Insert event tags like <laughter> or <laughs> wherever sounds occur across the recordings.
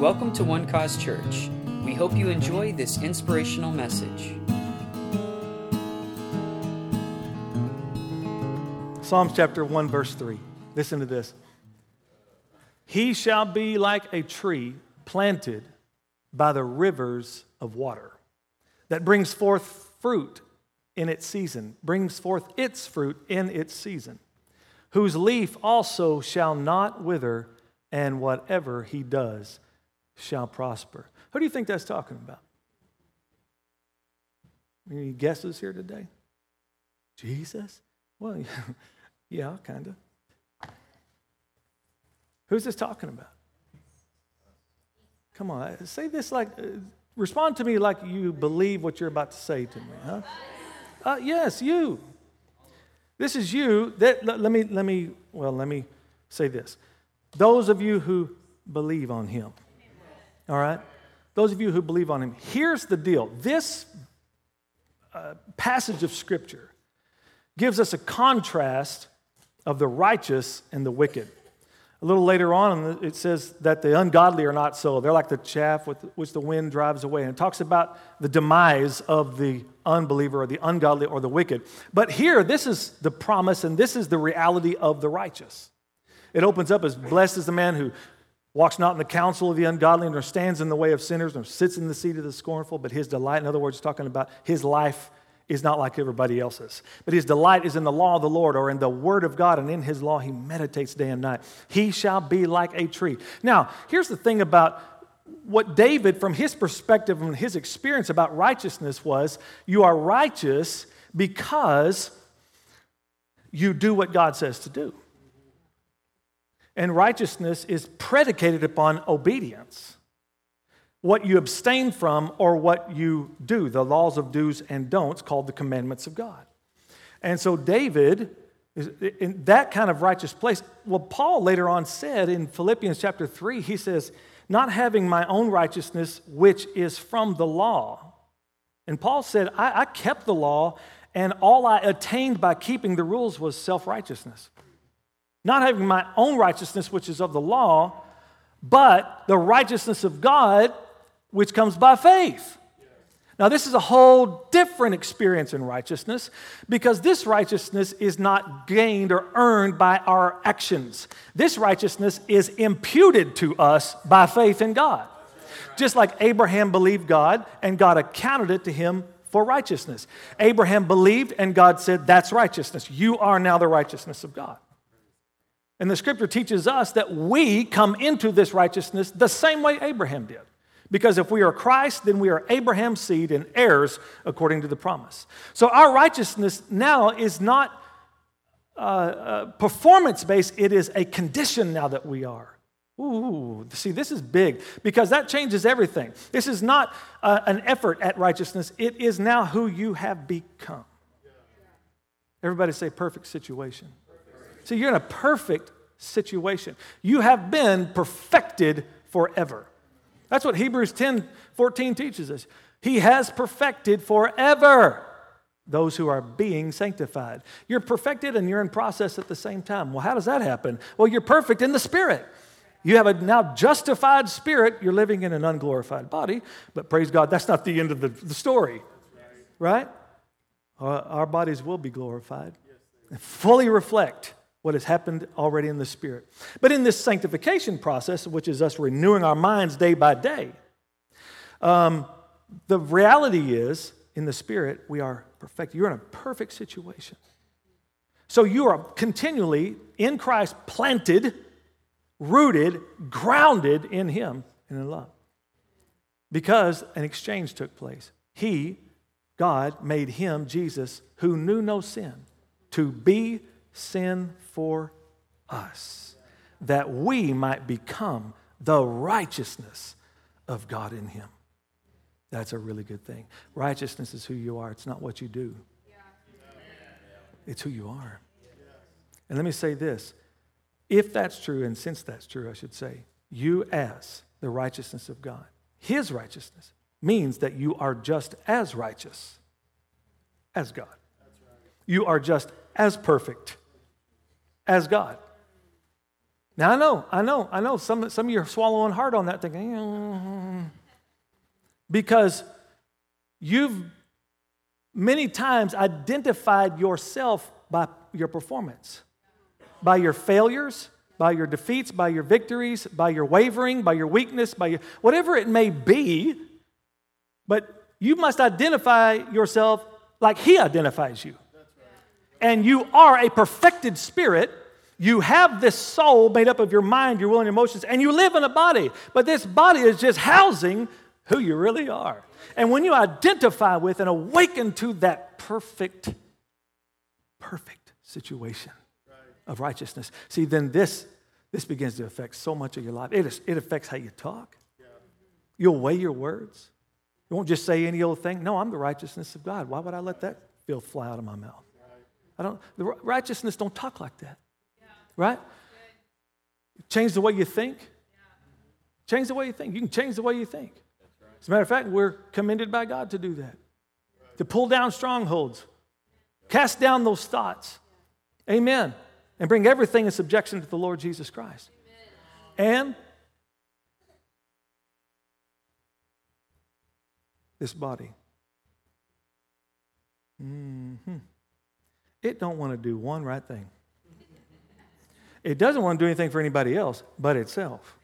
Welcome to One Cause Church. We hope you enjoy this inspirational message. Psalms chapter 1, verse 3. Listen to this. He shall be like a tree planted by the rivers of water that brings forth fruit in its season, brings forth its fruit in its season, whose leaf also shall not wither, and whatever he does shall prosper. Who do you think that's talking about? Any guesses here today? Jesus? Well, <laughs> yeah, kind of. Who's this talking about? Come on, say this like, uh, respond to me like you believe what you're about to say to me, huh? Uh, yes, you. This is you. That, let, let, me, let me, well, let me say this. Those of you who believe on him, all right? Those of you who believe on him, here's the deal. This uh, passage of scripture gives us a contrast of the righteous and the wicked. A little later on, it says that the ungodly are not so. They're like the chaff with which the wind drives away. And it talks about the demise of the unbeliever or the ungodly or the wicked. But here, this is the promise and this is the reality of the righteous. It opens up as blessed is the man who walks not in the counsel of the ungodly, nor stands in the way of sinners, nor sits in the seat of the scornful, but his delight, in other words, talking about his life is not like everybody else's. But his delight is in the law of the Lord or in the word of God, and in his law he meditates day and night. He shall be like a tree. Now, here's the thing about what David, from his perspective and his experience about righteousness, was you are righteous because you do what God says to do. And righteousness is predicated upon obedience what you abstain from or what you do, the laws of do's and don'ts called the commandments of God. And so David is in that kind of righteous place. Well, Paul later on said in Philippians chapter 3, he says, not having my own righteousness, which is from the law. And Paul said, I, I kept the law, and all I attained by keeping the rules was self righteousness. Not having my own righteousness, which is of the law, but the righteousness of God which comes by faith. Now, this is a whole different experience in righteousness because this righteousness is not gained or earned by our actions. This righteousness is imputed to us by faith in God. Just like Abraham believed God and God accounted it to him for righteousness. Abraham believed and God said, That's righteousness. You are now the righteousness of God. And the scripture teaches us that we come into this righteousness the same way Abraham did. Because if we are Christ, then we are Abraham's seed and heirs according to the promise. So our righteousness now is not uh, uh, performance based, it is a condition now that we are. Ooh, see, this is big because that changes everything. This is not uh, an effort at righteousness, it is now who you have become. Everybody say perfect situation. See, you're in a perfect situation. You have been perfected forever. That's what Hebrews 10 14 teaches us. He has perfected forever those who are being sanctified. You're perfected and you're in process at the same time. Well, how does that happen? Well, you're perfect in the spirit. You have a now justified spirit. You're living in an unglorified body, but praise God, that's not the end of the, the story, right? Our, our bodies will be glorified, fully reflect what has happened already in the Spirit. But in this sanctification process, which is us renewing our minds day by day, um, the reality is in the Spirit, we are perfect. You're in a perfect situation. So you are continually in Christ planted, rooted, grounded in Him and in love. Because an exchange took place. He, God, made Him, Jesus, who knew no sin, to be sin for us, that we might become the righteousness of God in Him. That's a really good thing. Righteousness is who you are, it's not what you do, it's who you are. And let me say this if that's true, and since that's true, I should say, you as the righteousness of God, His righteousness, means that you are just as righteous as God. You are just as perfect as God. Now, I know, I know, I know some, some of you are swallowing hard on that, thinking, mm. <laughs> because you've many times identified yourself by your performance, by your failures, by your defeats, by your victories, by your wavering, by your weakness, by your, whatever it may be. But you must identify yourself like He identifies you. And you are a perfected spirit. You have this soul made up of your mind, your will, and your emotions, and you live in a body. But this body is just housing who you really are. And when you identify with and awaken to that perfect, perfect situation of righteousness, see, then this, this begins to affect so much of your life. It, is, it affects how you talk. You'll weigh your words. You won't just say any old thing. No, I'm the righteousness of God. Why would I let that filth fly out of my mouth? I don't, the righteousness don't talk like that. Right? Change the way you think. Change the way you think. You can change the way you think. As a matter of fact, we're commended by God to do that, to pull down strongholds, cast down those thoughts. Amen. And bring everything in subjection to the Lord Jesus Christ. And this body. Mm-hmm. It don't want to do one right thing. It doesn't want to do anything for anybody else but itself.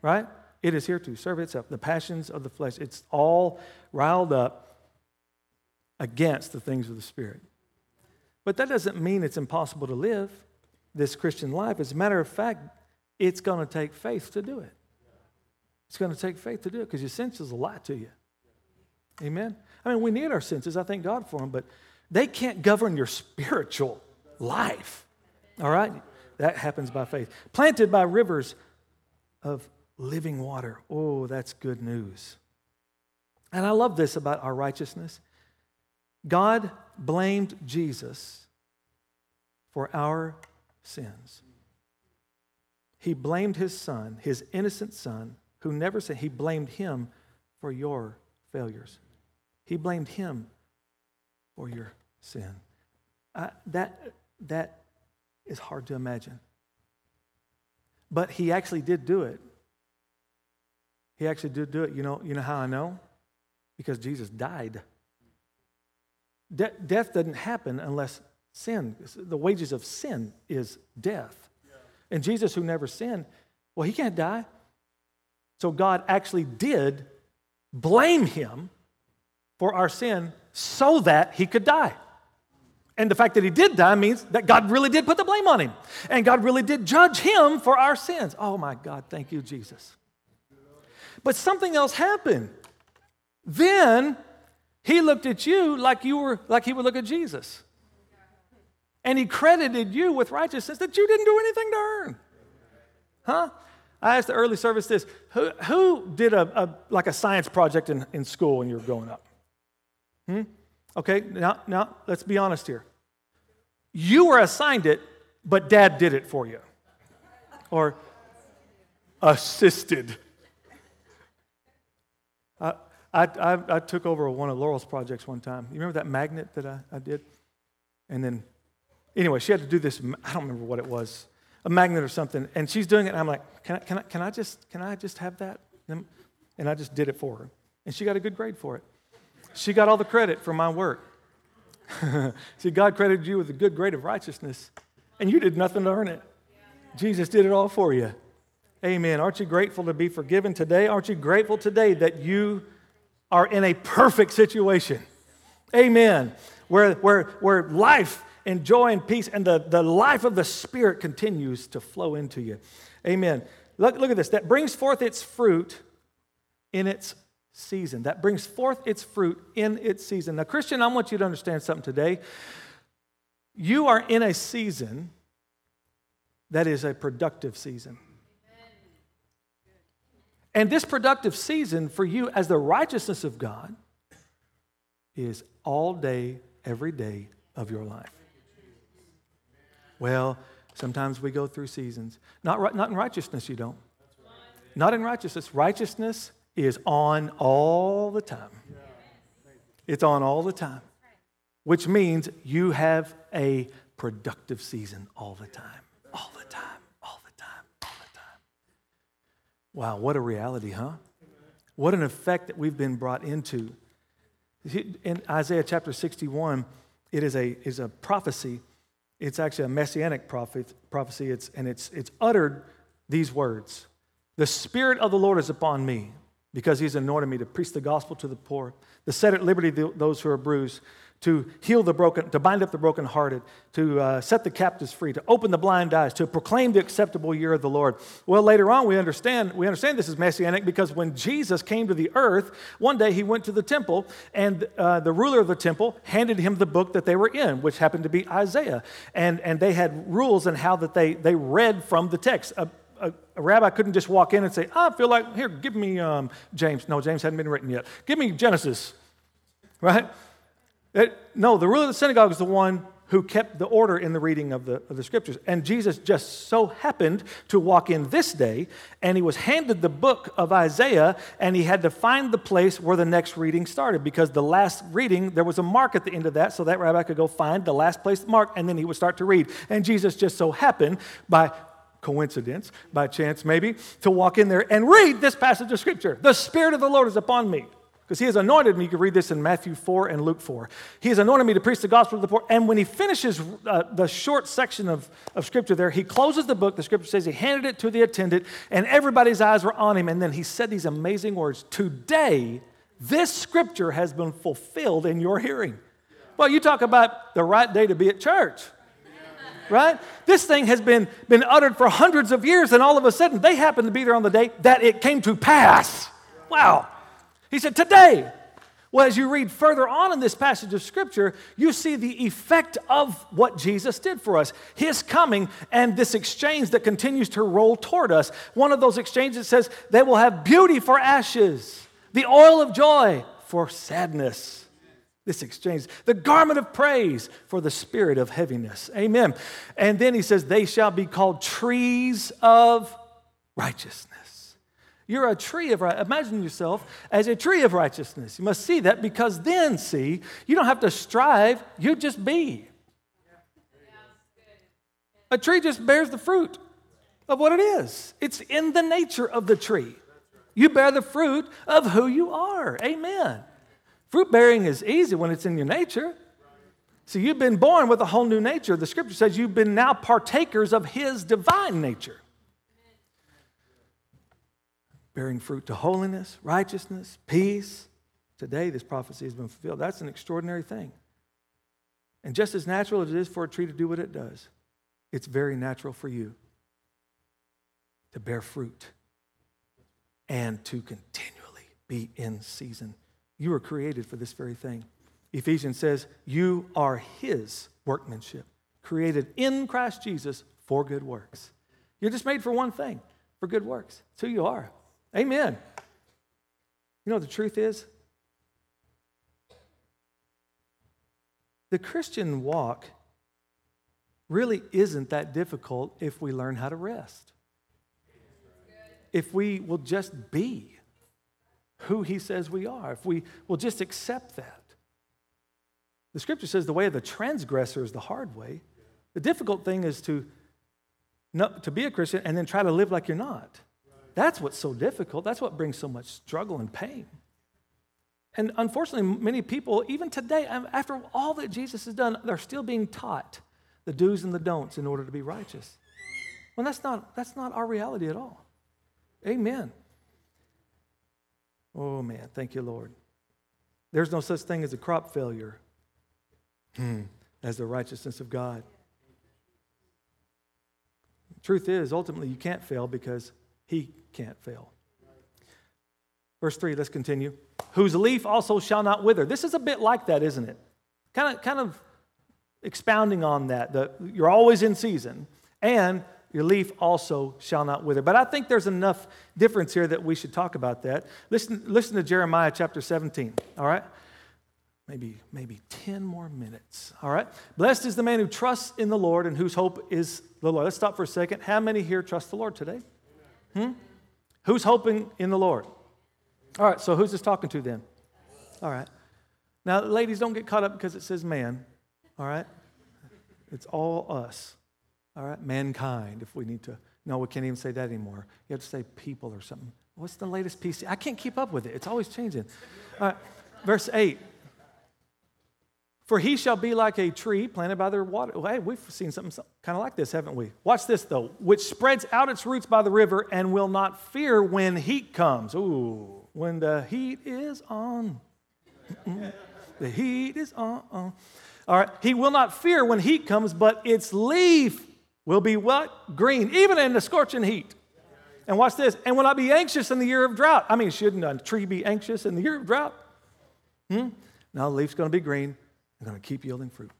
Right? It is here to serve itself. The passions of the flesh, it's all riled up against the things of the Spirit. But that doesn't mean it's impossible to live this Christian life. As a matter of fact, it's going to take faith to do it. It's going to take faith to do it because your senses lie to you. Amen? I mean, we need our senses. I thank God for them, but they can't govern your spiritual life. All right? That happens by faith. Planted by rivers of living water. Oh, that's good news. And I love this about our righteousness. God blamed Jesus for our sins. He blamed his son, his innocent son, who never sinned. He blamed him for your failures. He blamed him for your sin. I, that, that is hard to imagine. But he actually did do it. He actually did do it. You know, you know how I know? Because Jesus died. De- death doesn't happen unless sin, the wages of sin is death. Yeah. And Jesus, who never sinned, well, he can't die. So God actually did blame him for our sin so that he could die. And the fact that he did die means that God really did put the blame on him. And God really did judge him for our sins. Oh my God, thank you, Jesus. But something else happened. Then he looked at you like you were like he would look at Jesus. And he credited you with righteousness that you didn't do anything to earn. Huh? I asked the early service this who, who did a, a, like a science project in, in school when you were growing up? Hmm? Okay, now, now let's be honest here. You were assigned it, but dad did it for you. Or assisted. I, I, I, took over one of Laurel's projects one time. You remember that magnet that I, I did? And then, anyway, she had to do this, I don't remember what it was, a magnet or something. And she's doing it, and I'm like, can I, can I, can I, just, can I just have that? And I just did it for her. And she got a good grade for it. She got all the credit for my work. <laughs> See, God credited you with a good grade of righteousness, and you did nothing to earn it. Jesus did it all for you. Amen. Aren't you grateful to be forgiven today? Aren't you grateful today that you are in a perfect situation? Amen. Where, where, where life and joy and peace and the, the life of the Spirit continues to flow into you. Amen. Look, look at this. That brings forth its fruit in its season. That brings forth its fruit in its season. Now, Christian, I want you to understand something today. You are in a season that is a productive season. And this productive season for you as the righteousness of God is all day, every day of your life. Well, sometimes we go through seasons. Not, not in righteousness, you don't. Not in righteousness. Righteousness is on all the time. It's on all the time, which means you have a productive season all the time. All the time. All the time. All the time. Wow, what a reality, huh? What an effect that we've been brought into. In Isaiah chapter 61, it is a, is a prophecy. It's actually a messianic prophet, prophecy, it's, and it's, it's uttered these words The Spirit of the Lord is upon me, because he's anointed me to preach the gospel to the poor, to set at liberty those who are bruised to heal the broken, to bind up the brokenhearted, to uh, set the captives free, to open the blind eyes, to proclaim the acceptable year of the Lord. Well, later on, we understand we understand this is messianic because when Jesus came to the earth, one day he went to the temple, and uh, the ruler of the temple handed him the book that they were in, which happened to be Isaiah, and and they had rules and how that they they read from the text. A, a, a, rabbi couldn't just walk in and say, I feel like, here, give me um, James. No, James hadn't been written yet. Give me Genesis, right? It, no, the ruler of the synagogue is the one who kept the order in the reading of the, of the scriptures. And Jesus just so happened to walk in this day, and he was handed the book of Isaiah, and he had to find the place where the next reading started because the last reading, there was a mark at the end of that, so that rabbi could go find the last place marked, and then he would start to read. And Jesus just so happened, by coincidence, by chance maybe, to walk in there and read this passage of scripture. The Spirit of the Lord is upon me because he has anointed me. You can read this in Matthew 4 and Luke 4. He has anointed me to preach the gospel to the poor. And when he finishes uh, the short section of, of scripture there, he closes the book. The scripture says he handed it to the attendant, and everybody's eyes were on him. And then he said these amazing words Today, this scripture has been fulfilled in your hearing. Well, you talk about the right day to be at church. Right? This thing has been, been uttered for hundreds of years, and all of a sudden they happen to be there on the day that it came to pass. Wow. He said, Today. Well, as you read further on in this passage of Scripture, you see the effect of what Jesus did for us, His coming, and this exchange that continues to roll toward us. One of those exchanges says, They will have beauty for ashes, the oil of joy for sadness. This exchange, the garment of praise for the spirit of heaviness. Amen. And then he says, They shall be called trees of righteousness. You're a tree of right. Imagine yourself as a tree of righteousness. You must see that because then, see, you don't have to strive, you just be. A tree just bears the fruit of what it is. It's in the nature of the tree. You bear the fruit of who you are. Amen. Fruit bearing is easy when it's in your nature. See, you've been born with a whole new nature. The scripture says you've been now partakers of his divine nature bearing fruit to holiness, righteousness, peace. Today, this prophecy has been fulfilled. That's an extraordinary thing. And just as natural as it is for a tree to do what it does, it's very natural for you to bear fruit and to continually be in season. You were created for this very thing. Ephesians says, You are His workmanship, created in Christ Jesus for good works. You're just made for one thing, for good works. It's who you are. Amen. You know the truth is? The Christian walk really isn't that difficult if we learn how to rest. If we will just be who he says we are, if we will just accept that. The scripture says the way of the transgressor is the hard way. The difficult thing is to, to be a Christian and then try to live like you're not. That's what's so difficult. That's what brings so much struggle and pain. And unfortunately, many people, even today, after all that Jesus has done, they're still being taught the do's and the don'ts in order to be righteous. Well, that's not, that's not our reality at all. Amen. Oh, man. Thank you, Lord. There's no such thing as a crop failure hmm, as the righteousness of God. truth is, ultimately, you can't fail because He can't fail. Verse 3, let's continue. Whose leaf also shall not wither. This is a bit like that, isn't it? Kind of, kind of expounding on that. The, you're always in season, and your leaf also shall not wither. But I think there's enough difference here that we should talk about that. Listen, listen to Jeremiah chapter 17, all right? Maybe, maybe 10 more minutes, all right? Blessed is the man who trusts in the Lord and whose hope is the Lord. Let's stop for a second. How many here trust the Lord today? Hmm? Who's hoping in the Lord? All right, so who's this talking to then? All right. Now, ladies, don't get caught up because it says man. All right? It's all us. All right? Mankind, if we need to No, we can't even say that anymore. You have to say people or something. What's the latest PC? I can't keep up with it. It's always changing. Uh, verse 8. For he shall be like a tree planted by the water. Well, hey, we've seen something kind of like this, haven't we? Watch this, though. Which spreads out its roots by the river and will not fear when heat comes. Ooh, when the heat is on. the heat is on. All right. He will not fear when heat comes, but its leaf will be what? Green, even in the scorching heat. And watch this. And will not be anxious in the year of drought. I mean, shouldn't a tree be anxious in the year of drought? Hmm? No, the leaf's going to be green. They're going to keep yielding fruit.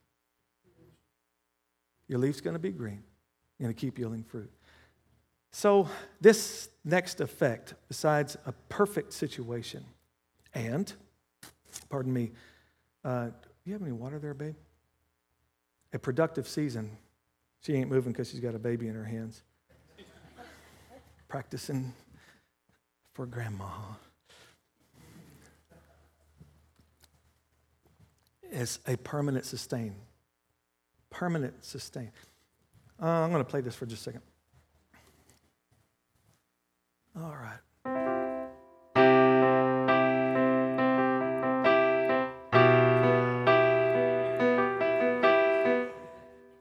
Your leaf's going to be green. You're going to keep yielding fruit. So, this next effect, besides a perfect situation, and, pardon me, uh, do you have any water there, babe? A productive season. She ain't moving because she's got a baby in her hands. Practicing for grandma. It's a permanent sustain. Permanent sustain. Uh, I'm going to play this for just a second. All right.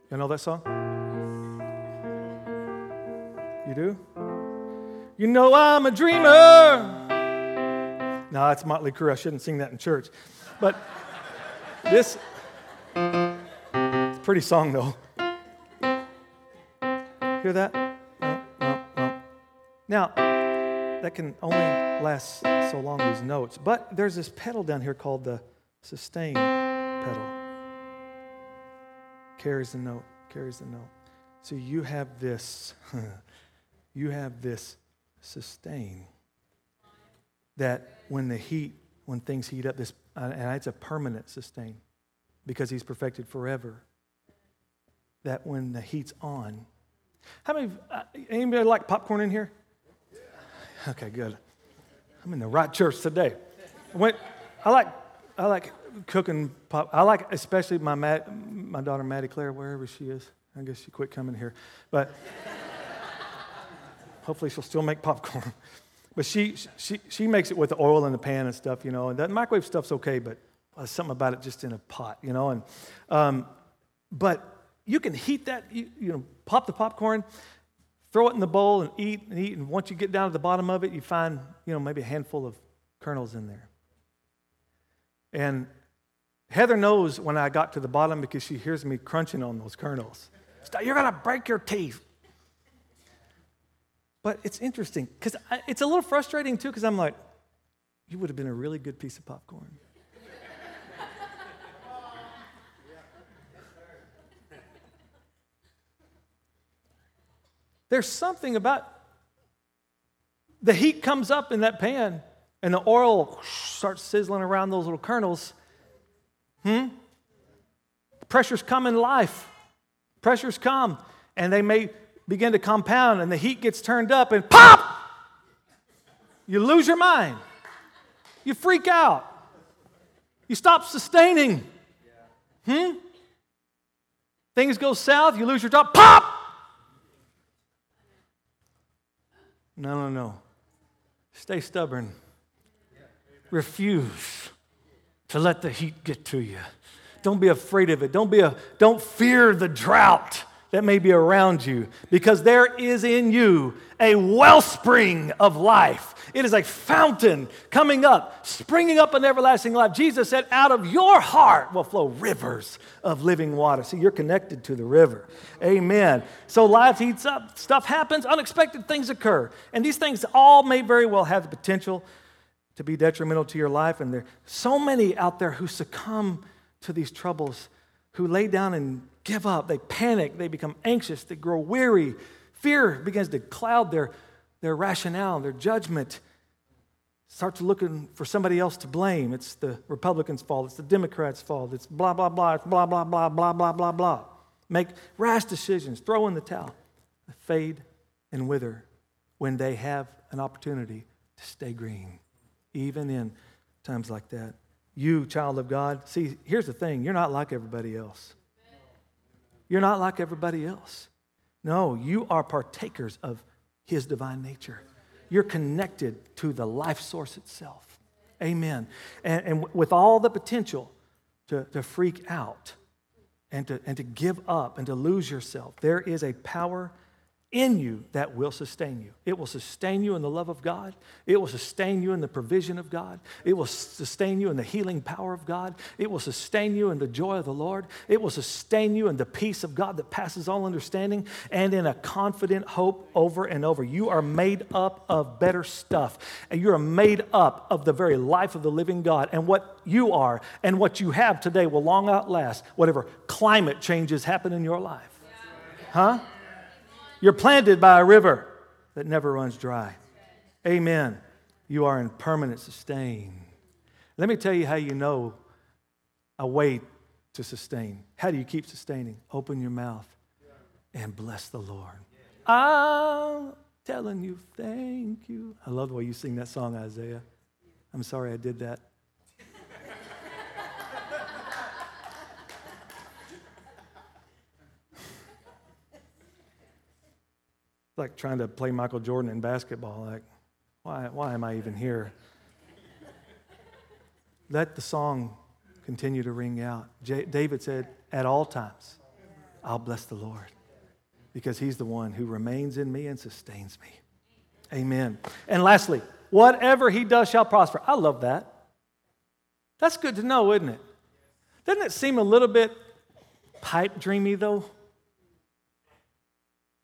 You know that song? Do? You know I'm a dreamer. No, it's Motley Crue. I shouldn't sing that in church. But this it's a pretty song though. Hear that? No, no, no. Now, that can only last so long, these notes. But there's this pedal down here called the sustain pedal. Carries the note, carries the note. So you have this, <laughs> you have this sustain that when the heat, when things heat up, this and it's a permanent sustain because he's perfected forever. That when the heat's on, how many, uh, anybody like popcorn in here? Okay, good. I'm in the right church today. When, I like, I like cooking pop. I like especially my, my daughter Maddie Claire, wherever she is. I guess she quit coming here, but hopefully she'll still make popcorn. <laughs> But she, she, she makes it with the oil in the pan and stuff, you know. And that microwave stuff's okay, but there's something about it just in a pot, you know. And, um, but you can heat that, you, you know, pop the popcorn, throw it in the bowl and eat and eat. And once you get down to the bottom of it, you find, you know, maybe a handful of kernels in there. And Heather knows when I got to the bottom because she hears me crunching on those kernels. You're to break your teeth. But it's interesting because it's a little frustrating too because I'm like, you would have been a really good piece of popcorn. There's something about the heat comes up in that pan and the oil starts sizzling around those little kernels. Hmm? Pressures come in life. Pressures come and they may begin to compound and the heat gets turned up and pop! You lose your mind. You freak out. You stop sustaining. Hmm? Things go south, you lose your job, pop! No, no, no. Stay stubborn. Refuse to let the heat get to you. Don't be afraid of it. Don't, be a, don't fear the drought that may be around you because there is in you a wellspring of life. It is a fountain coming up, springing up an everlasting life. Jesus said, Out of your heart will flow rivers of living water. See, you're connected to the river. Amen. So life heats up, stuff happens, unexpected things occur. And these things all may very well have the potential to be detrimental to your life. And there are so many out there who succumb to these troubles, who lay down and give up, they panic, they become anxious, they grow weary. Fear begins to cloud their, their rationale, their judgment. Start to looking for somebody else to blame. It's the Republicans' fault, it's the Democrats' fault, it's blah, blah, blah, it's blah, blah, blah, blah, blah, blah, blah. Make rash decisions, throw in the towel, fade and wither when they have an opportunity to stay green, even in times like that. You, child of God, see, here's the thing you're not like everybody else. You're not like everybody else. No, you are partakers of his divine nature. You're connected to the life source itself. Amen. And, and with all the potential to, to freak out and to, and to give up and to lose yourself, there is a power in you that will sustain you. It will sustain you in the love of God. It will sustain you in the provision of God. It will sustain you in the healing power of God. It will sustain you in the joy of the Lord. It will sustain you in the peace of God that passes all understanding and in a confident hope over and over. You are made up of better stuff, and you are made up of the very life of the living God. And what you are and what you have today will long outlast whatever climate changes happen in your life. Huh? You're planted by a river that never runs dry. Amen. You are in permanent sustain. Let me tell you how you know a way to sustain. How do you keep sustaining? Open your mouth and bless the Lord. I'm telling you, thank you. I love the way you sing that song, Isaiah. I'm sorry I did that. Like trying to play Michael Jordan in basketball. Like, why, why am I even here? Let the song continue to ring out. J- David said, At all times, I'll bless the Lord because he's the one who remains in me and sustains me. Amen. And lastly, whatever he does shall prosper. I love that. That's good to know, isn't it? Doesn't it seem a little bit pipe dreamy, though?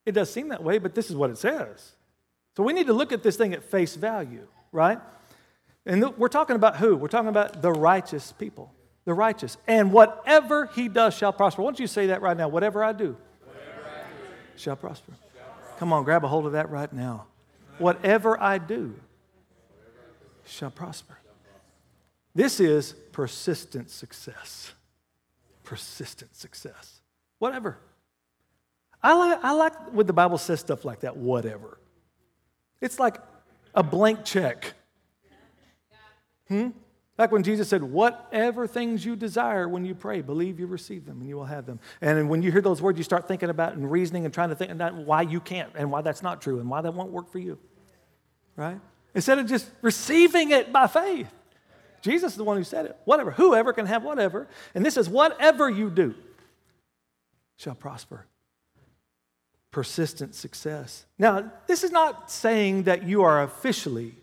It does seem that way, but this is what it says. So we need to look at this thing at face value, right? And we're talking about who? We're talking about the righteous people, the righteous. And whatever he does shall prosper. Why don't you say that right now? Whatever I do, whatever I do shall, prosper. shall prosper. Come on, grab a hold of that right now. Whatever I do shall prosper. This is persistent success. Persistent success. Whatever. I like, I like when the Bible says stuff like that, whatever. It's like a blank check. Hmm? Like when Jesus said, Whatever things you desire when you pray, believe you receive them and you will have them. And when you hear those words, you start thinking about and reasoning and trying to think about why you can't and why that's not true and why that won't work for you. Right? Instead of just receiving it by faith. Jesus is the one who said it. Whatever. Whoever can have whatever. And this is whatever you do shall prosper persistent success. Now, this is not saying that you are officially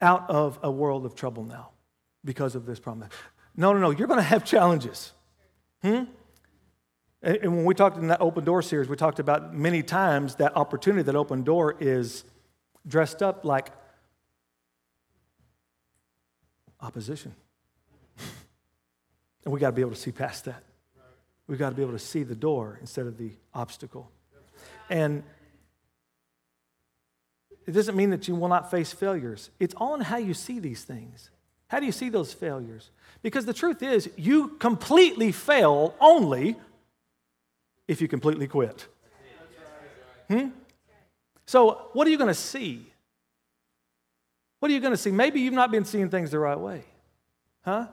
out of a world of trouble now because of this problem. No, no, no. You're going to have challenges. Hmm? And when we talked in that open door series, we talked about many times that opportunity, that open door is dressed up like opposition. <laughs> and we got to be able to see past that. We've got to be able to see the door instead of the obstacle. And it doesn't mean that you will not face failures. It's all in how you see these things. How do you see those failures? Because the truth is, you completely fail only if you completely quit. Hmm? So, what are you going to see? What are you going to see? Maybe you've not been seeing things the right way. Huh?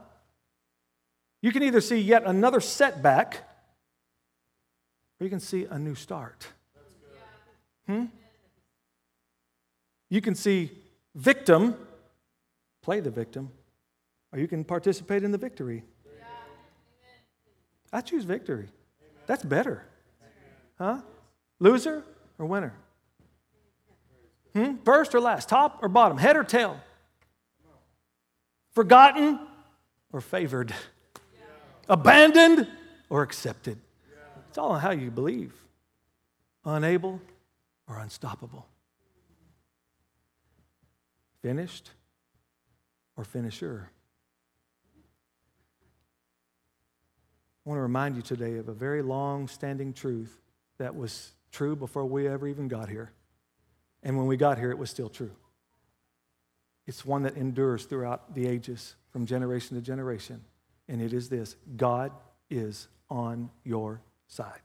You can either see yet another setback, or you can see a new start. Hmm? You can see victim, play the victim, or you can participate in the victory. I choose victory. That's better. Huh? Loser or winner? Hmm? First or last? Top or bottom? Head or tail? Forgotten or favored? Abandoned or accepted. It's all on how you believe. Unable or unstoppable. Finished or finisher. I want to remind you today of a very long standing truth that was true before we ever even got here. And when we got here, it was still true. It's one that endures throughout the ages, from generation to generation and it is this God is on your side.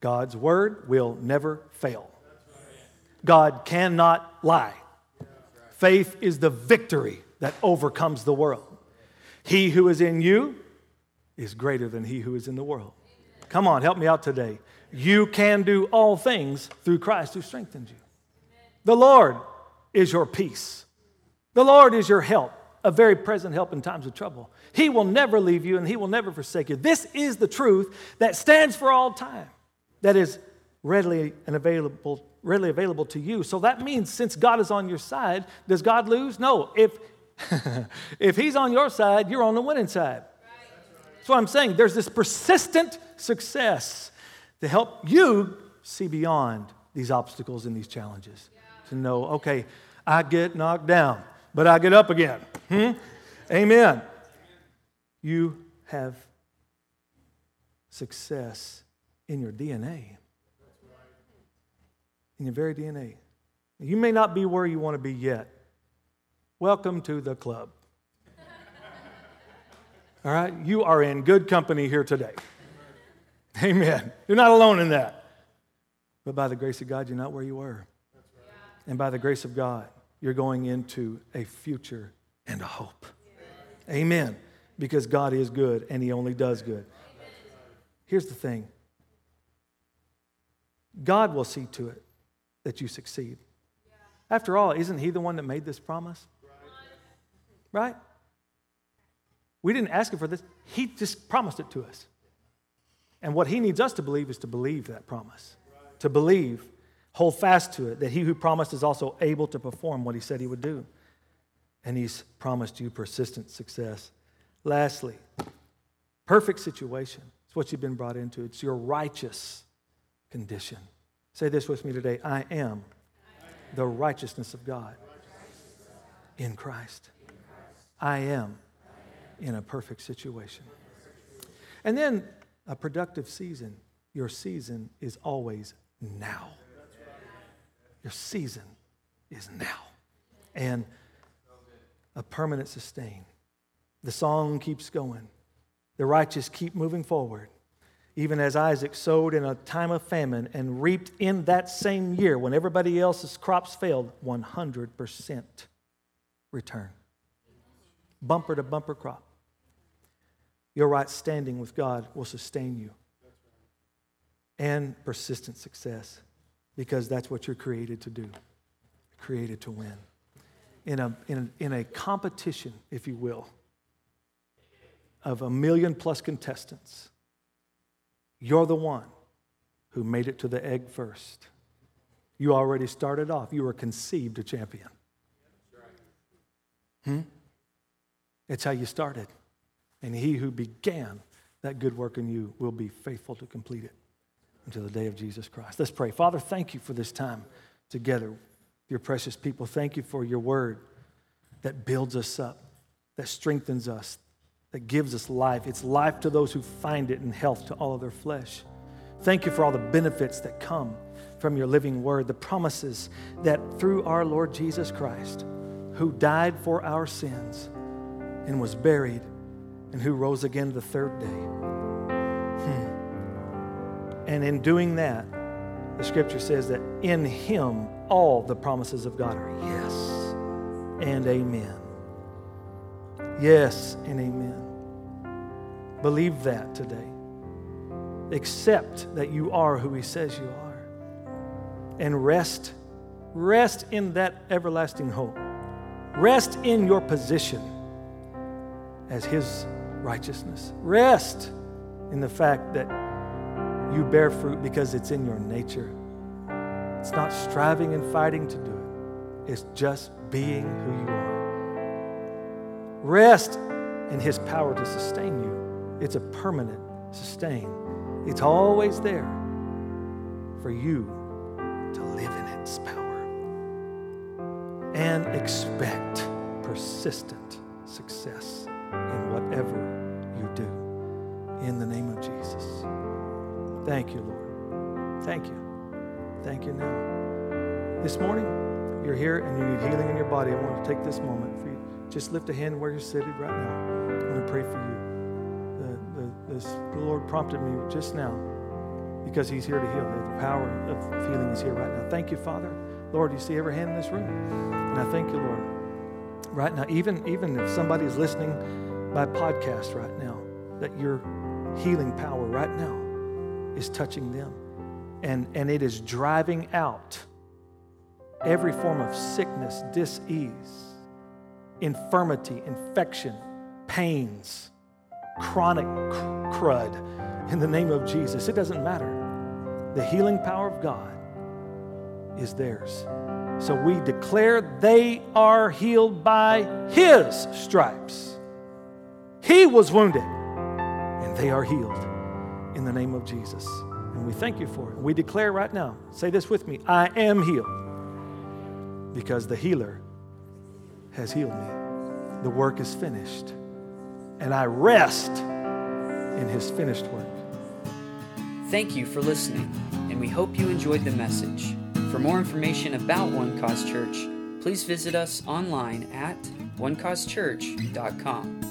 God's word will never fail. God cannot lie. Faith is the victory that overcomes the world. He who is in you is greater than he who is in the world. Come on, help me out today. You can do all things through Christ who strengthens you. The Lord is your peace. The Lord is your help, a very present help in times of trouble. He will never leave you and He will never forsake you. This is the truth that stands for all time, that is readily and available, readily available to you. So that means since God is on your side, does God lose? No. If, <laughs> if He's on your side, you're on the winning side. That's what I'm saying. There's this persistent success to help you see beyond these obstacles and these challenges. To know, okay, I get knocked down, but I get up again. Hmm? Amen. You have success in your DNA, in your very DNA. You may not be where you want to be yet. Welcome to the club. <laughs> All right? You are in good company here today. Amen. You're not alone in that. But by the grace of God, you're not where you were. And by the grace of God, you're going into a future and a hope. Amen. Because God is good and He only does good. Here's the thing God will see to it that you succeed. After all, isn't He the one that made this promise? Right? We didn't ask Him for this, He just promised it to us. And what He needs us to believe is to believe that promise, to believe Hold fast to it that he who promised is also able to perform what he said he would do. And he's promised you persistent success. Lastly, perfect situation. It's what you've been brought into, it's your righteous condition. Say this with me today I am the righteousness of God in Christ. I am in a perfect situation. And then a productive season. Your season is always now. Your season is now. And a permanent sustain. The song keeps going. The righteous keep moving forward. Even as Isaac sowed in a time of famine and reaped in that same year when everybody else's crops failed, 100% return. Bumper to bumper crop. Your right standing with God will sustain you. And persistent success because that's what you're created to do, created to win. In a, in a, in a competition, if you will, of a million plus contestants, you're the one who made it to the egg first. You already started off. You were conceived a champion. Hmm? It's how you started. And he who began that good work in you will be faithful to complete it until the day of Jesus Christ. Let's pray. Father, thank you for this time together, your precious people. Thank you for your word that builds us up, that strengthens us, that gives us life. It's life to those who find it and health to all of their flesh. Thank you for all the benefits that come from your living word, the promises that through our Lord Jesus Christ, who died for our sins and was buried, and who rose again the third day and in doing that, the scripture says that in him all the promises of God are yes and amen. Yes and amen. Believe that today. Accept that you are who he says you are. And rest, rest in that everlasting hope. Rest in your position as his righteousness. Rest in the fact that you bear fruit because it's in your nature. It's not striving and fighting to do it, it's just being who you are. Rest in His power to sustain you. It's a permanent sustain, it's always there for you to live in its power. And expect persistent success in whatever you do. In the name of Jesus. Thank you, Lord. Thank you. Thank you now. This morning, you're here and you need healing in your body. I want to take this moment for you. Just lift a hand where you're seated right now. I'm going to pray for you. The, the, this, the Lord prompted me just now because He's here to heal. The power of healing is here right now. Thank you, Father. Lord, you see every hand in this room. And I thank you, Lord. Right now, even, even if somebody is listening by podcast right now, that your healing power right now is touching them. And, and it is driving out every form of sickness, dis-ease, infirmity, infection, pains, chronic crud in the name of Jesus. It doesn't matter. The healing power of God is theirs. So we declare they are healed by His stripes. He was wounded, and they are healed in the name of Jesus. And we thank you for it. We declare right now, say this with me I am healed because the healer has healed me. The work is finished, and I rest in his finished work. Thank you for listening, and we hope you enjoyed the message. For more information about One Cause Church, please visit us online at onecausechurch.com.